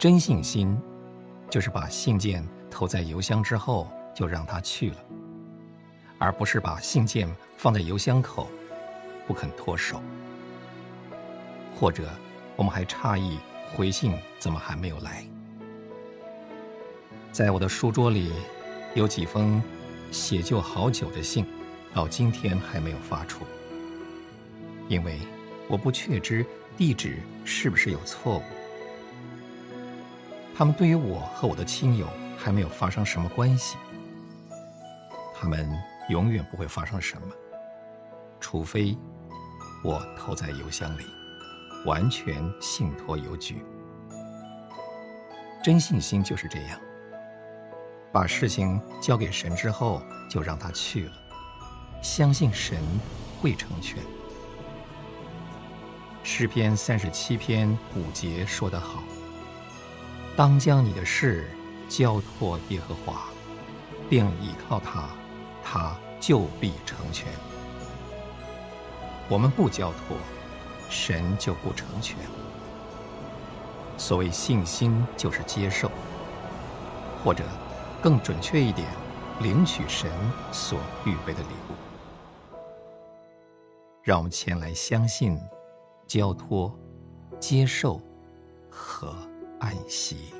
真信心，就是把信件投在邮箱之后就让它去了，而不是把信件放在邮箱口不肯脱手。或者，我们还诧异回信怎么还没有来。在我的书桌里，有几封写就好久的信，到今天还没有发出，因为我不确知地址是不是有错误。他们对于我和我的亲友还没有发生什么关系，他们永远不会发生什么，除非我投在邮箱里，完全信托邮局。真信心就是这样。把事情交给神之后，就让他去了，相信神会成全。诗篇三十七篇五节说得好：“当将你的事交托耶和华，并倚靠他，他就必成全。”我们不交托，神就不成全。所谓信心，就是接受，或者。更准确一点，领取神所预备的礼物，让我们前来相信、交托、接受和爱惜。